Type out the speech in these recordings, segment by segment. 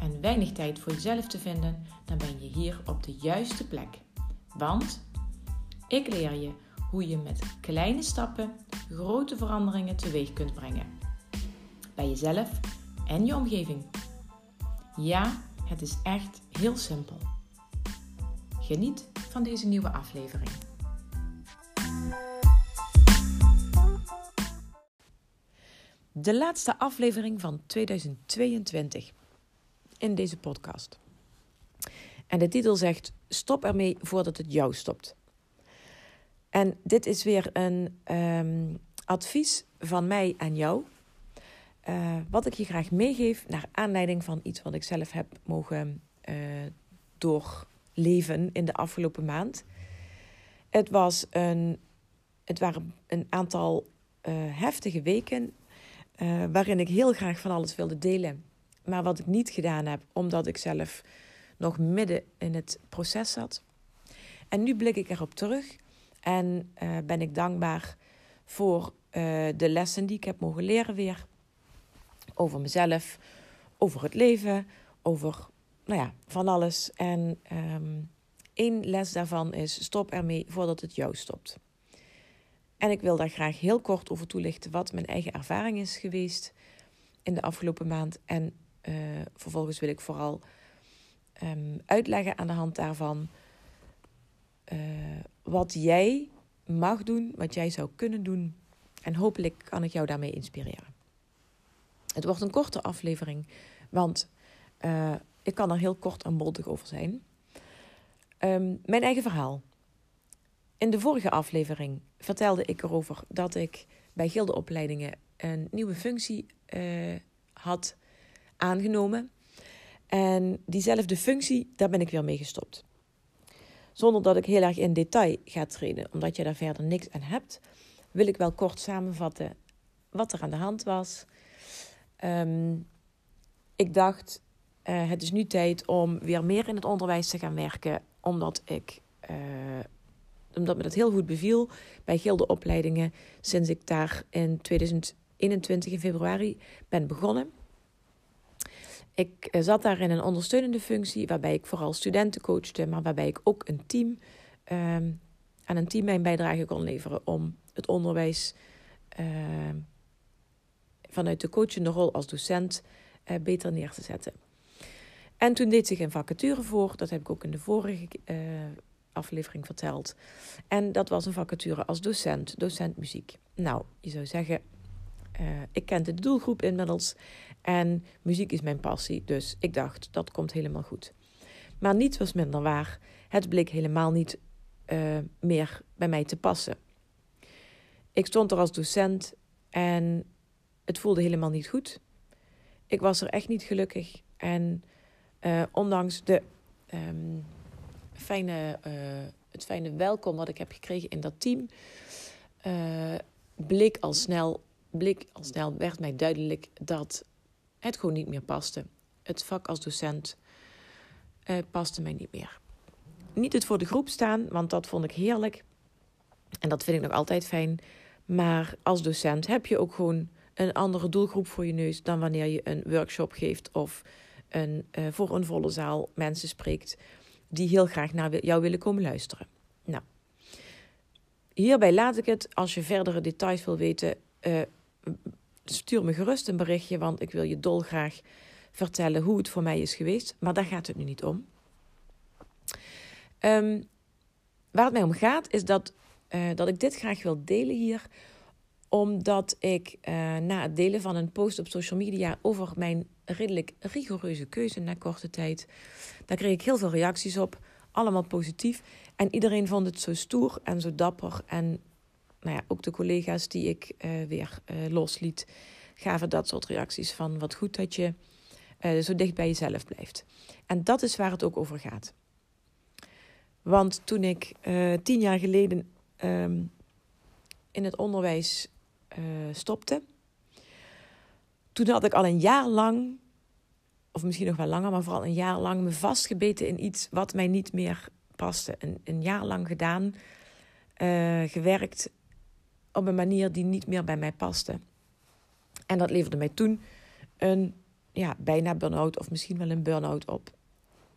en weinig tijd voor jezelf te vinden, dan ben je hier op de juiste plek. Want ik leer je hoe je met kleine stappen grote veranderingen teweeg kunt brengen. Bij jezelf en je omgeving. Ja, het is echt heel simpel. Geniet van deze nieuwe aflevering. De laatste aflevering van 2022 in deze podcast. En de titel zegt: Stop ermee voordat het jou stopt. En dit is weer een um, advies van mij aan jou. Uh, wat ik je graag meegeef naar aanleiding van iets wat ik zelf heb mogen uh, doorleven in de afgelopen maand. Het, was een, het waren een aantal uh, heftige weken waarin ik heel graag van alles wilde delen. Maar wat ik niet gedaan heb, omdat ik zelf nog midden in het proces zat. En nu blik ik erop terug en uh, ben ik dankbaar voor uh, de lessen die ik heb mogen leren weer. Over mezelf, over het leven, over nou ja, van alles. En um, één les daarvan is: stop ermee voordat het jou stopt. En ik wil daar graag heel kort over toelichten wat mijn eigen ervaring is geweest in de afgelopen maand. En uh, vervolgens wil ik vooral um, uitleggen aan de hand daarvan uh, wat jij mag doen, wat jij zou kunnen doen. En hopelijk kan ik jou daarmee inspireren. Het wordt een korte aflevering, want uh, ik kan er heel kort en bondig over zijn. Um, mijn eigen verhaal. In de vorige aflevering vertelde ik erover dat ik bij gildeopleidingen een nieuwe functie uh, had aangenomen. En diezelfde functie, daar ben ik weer mee gestopt. Zonder dat ik heel erg in detail ga treden, omdat je daar verder niks aan hebt, wil ik wel kort samenvatten wat er aan de hand was. Um, ik dacht, uh, het is nu tijd om weer meer in het onderwijs te gaan werken, omdat ik. Uh, omdat me dat heel goed beviel bij gildeopleidingen sinds ik daar in 2021 in februari ben begonnen. Ik eh, zat daar in een ondersteunende functie, waarbij ik vooral studenten coachte, maar waarbij ik ook een team um, aan een team mijn bijdrage kon leveren om het onderwijs uh, vanuit de coachende rol als docent uh, beter neer te zetten. En toen deed zich een vacature voor, dat heb ik ook in de vorige uh, aflevering verteld. En dat was een vacature als docent, docent muziek. Nou, je zou zeggen, ik kende de doelgroep inmiddels en muziek is mijn passie, dus ik dacht dat komt helemaal goed. Maar niets was minder waar. Het bleek helemaal niet uh, meer bij mij te passen. Ik stond er als docent en het voelde helemaal niet goed. Ik was er echt niet gelukkig. En uh, ondanks de, um, fijne, het fijne welkom dat ik heb gekregen in dat team, bleek al snel, bleek al snel, werd mij duidelijk dat het gewoon niet meer paste. Het vak als docent uh, paste mij niet meer. Niet het voor de groep staan, want dat vond ik heerlijk. En dat vind ik nog altijd fijn. Maar als docent heb je ook gewoon een andere doelgroep voor je neus dan wanneer je een workshop geeft of een, uh, voor een volle zaal mensen spreekt die heel graag naar jou willen komen luisteren. Nou, hierbij laat ik het. Als je verdere details wil weten, uh, stuur me gerust een berichtje, want ik wil je dolgraag vertellen hoe het voor mij is geweest. Maar daar gaat het nu niet om. Um, waar het mij om gaat, is dat, uh, dat ik dit graag wil delen hier omdat ik uh, na het delen van een post op social media over mijn redelijk rigoureuze keuze na korte tijd, daar kreeg ik heel veel reacties op, allemaal positief. En iedereen vond het zo stoer en zo dapper en nou ja, ook de collega's die ik uh, weer uh, losliet, gaven dat soort reacties van wat goed dat je uh, zo dicht bij jezelf blijft. En dat is waar het ook over gaat. Want toen ik tien jaar geleden ehm, in het onderwijs stopte, toen had ik al een jaar lang, of misschien nog wel langer, maar vooral een jaar lang me vastgebeten in iets wat mij niet meer paste. Een, een jaar lang gedaan, uh, gewerkt op een manier die niet meer bij mij paste. En dat leverde mij toen een ja, bijna burn-out of misschien wel een burn-out op.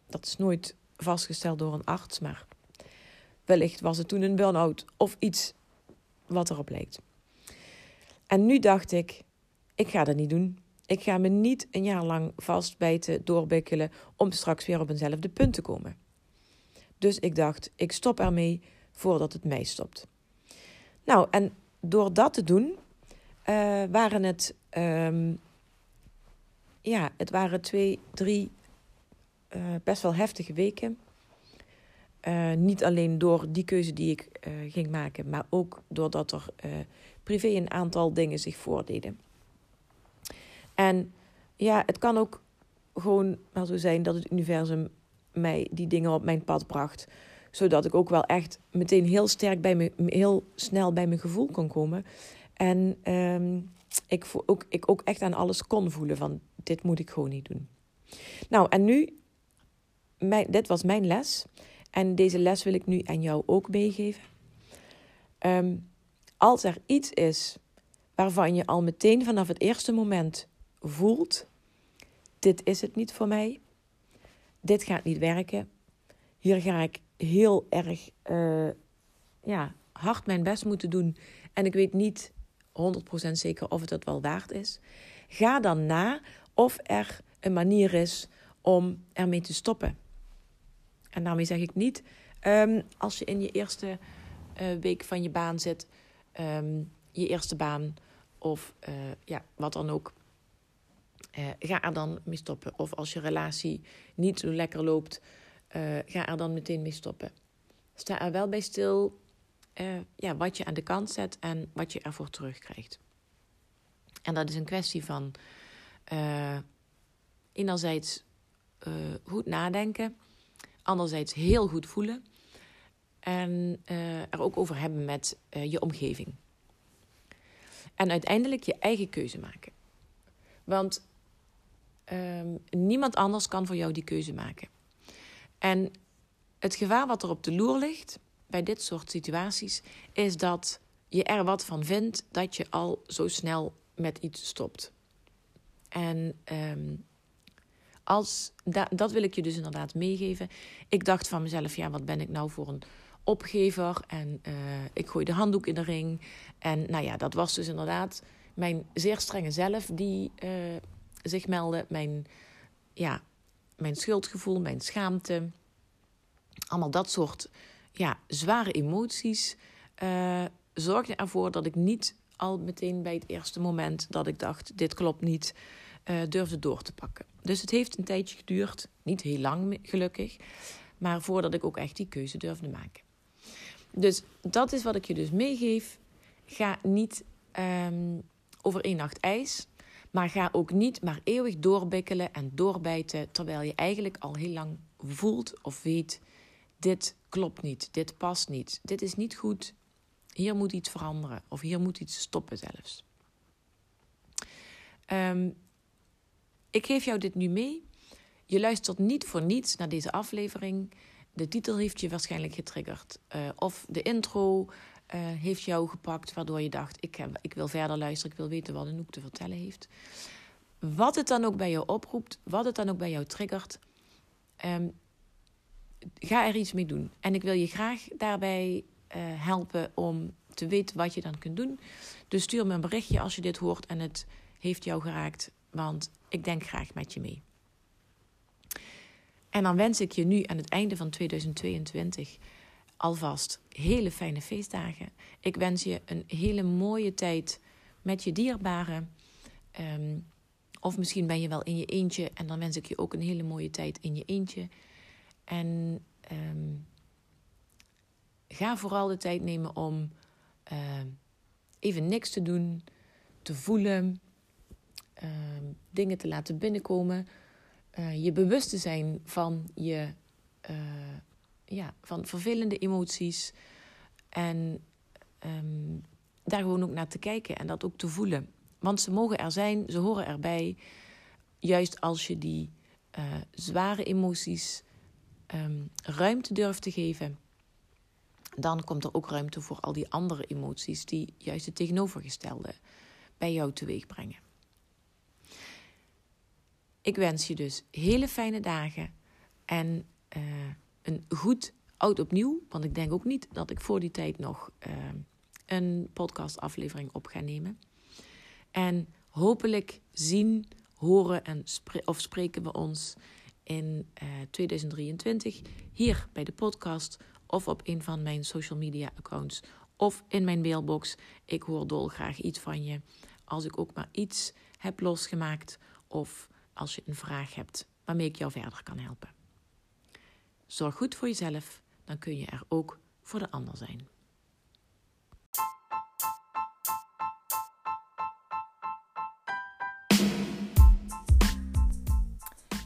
Dat is nooit vastgesteld door een arts, maar wellicht was het toen een burn-out of iets wat erop lijkt. En nu dacht ik, ik ga dat niet doen. Ik ga me niet een jaar lang vastbijten, doorbikkelen om straks weer op eenzelfde punt te komen. Dus ik dacht, ik stop ermee voordat het mij stopt. Nou, en door dat te doen, uh, waren het, um, ja, het waren twee, drie uh, best wel heftige weken. Uh, niet alleen door die keuze die ik ging maken, maar ook doordat er privé een aantal dingen zich voordeden. En ja, het kan ook gewoon wel zo zijn dat het universum mij die dingen op mijn pad bracht. Zodat ik ook wel echt meteen heel sterk bij me, heel snel bij mijn gevoel kon komen. En um, ik, ook, ik ook echt aan alles kon voelen van dit moet ik gewoon niet doen. Nou, en nu, mijn, dit was mijn les. En deze les wil ik nu aan jou ook meegeven. Um, als er iets is waarvan je al meteen vanaf het eerste moment voelt: dit is het niet voor mij, dit gaat niet werken, hier ga ik heel erg uh, ja, hard mijn best moeten doen en ik weet niet 100% zeker of het het wel waard is. Ga dan na of er een manier is om ermee te stoppen. En daarmee zeg ik niet, um, als je in je eerste uh, week van je baan zit, um, je eerste baan of uh, ja, wat dan ook. Ga er dan mee stoppen. Of als je relatie niet zo lekker loopt, uh, ga er dan meteen mee stoppen. Sta er wel bij stil ja, wat je aan de kant zet en wat je ervoor terugkrijgt. En dat is een kwestie van enerzijds goed nadenken, anderzijds heel goed voelen en uh, er ook over hebben met uh, je omgeving. En uiteindelijk je eigen keuze maken. Want um, niemand anders kan voor jou die keuze maken. En het gevaar wat er op de loer ligt bij dit soort situaties is dat je er wat van vindt dat je al zo snel met iets stopt. En um, als, da dat wil ik je dus inderdaad meegeven. Ik dacht van mezelf, ja, wat ben ik nou voor een opgever. En uh, ik gooi de handdoek in de ring. En nou ja, dat was dus inderdaad mijn zeer strenge zelf die uh, zich meldde. Mijn, ja, mijn schuldgevoel, mijn schaamte. Allemaal dat soort ja, zware emoties uh, zorgde ervoor dat ik niet al meteen bij het eerste moment dat ik dacht: dit klopt niet, uh, durfde door te pakken. Dus het heeft een tijdje geduurd, niet heel lang gelukkig, maar voordat ik ook echt die keuze durfde maken. Dus dat is wat ik je dus meegeef. Ga niet um, over één nacht ijs. Maar ga ook niet maar eeuwig doorbikkelen en doorbijten. Terwijl je eigenlijk al heel lang voelt of weet: dit klopt niet, dit past niet, dit is niet goed. Hier moet iets veranderen of hier moet iets stoppen zelfs. Um, ik geef jou dit nu mee. Je luistert niet voor niets naar deze aflevering de titel heeft je waarschijnlijk getriggerd. Uh, of de intro uh, heeft jou gepakt, waardoor je dacht: ik, heb, ik wil verder luisteren, ik wil weten wat Anouk te vertellen heeft. Wat het dan ook bij jou oproept, wat het dan ook bij jou triggert, um, ga er iets mee doen. En ik wil je graag daarbij uh, helpen om te weten wat je dan kunt doen. Dus stuur me een berichtje als je dit hoort en het heeft jou geraakt, want ik denk graag met je mee. En dan wens ik je nu aan het einde van 2022 alvast hele fijne feestdagen. Ik wens je een hele mooie tijd met je dierbaren. Um, of misschien ben je wel in je eentje en dan wens ik je ook een hele mooie tijd in je eentje. En um, ga vooral de tijd nemen om uh, even niks te doen, te voelen, dingen te laten binnenkomen uh, je bewust te zijn van je uh, ja, van vervelende emoties. En um, daar gewoon ook naar te kijken en dat ook te voelen. Want ze mogen er zijn, ze horen erbij. Juist als je die uh, zware emoties um, ruimte durft te geven, dan komt er ook ruimte voor al die andere emoties die juist het tegenovergestelde bij jou teweeg brengen. Ik wens je dus hele fijne dagen en uh, een goed oud opnieuw. Want ik denk ook niet dat ik voor die tijd nog uh, een podcastaflevering op ga nemen. En hopelijk zien, horen en of spreken we ons in uh, eh, 2023 hier bij de podcast of op een van mijn social media accounts of in mijn mailbox. Ik hoor dolgraag iets van je. Als ik ook maar iets heb losgemaakt of als je een vraag hebt waarmee ik jou verder kan helpen. Zorg goed voor jezelf, dan kun je er ook voor de ander zijn.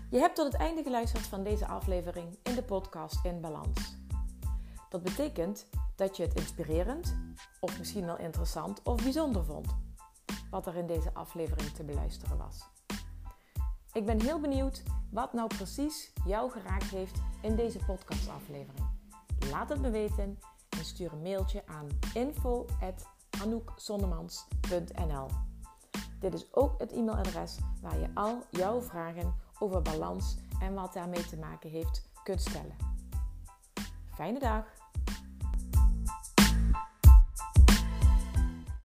Je hebt tot het einde geluisterd van deze aflevering in de podcast In Balans. Dat betekent dat je het inspirerend, of misschien wel interessant of bijzonder vond, wat er in deze aflevering te beluisteren was. Ik ben heel benieuwd wat nou precies jou geraakt heeft in deze podcastaflevering. Laat het me weten en stuur een mailtje aan info.anoukzonnemans.nl Dit is ook het e-mailadres waar je al jouw vragen over balans en wat daarmee te maken heeft kunt stellen. Fijne dag!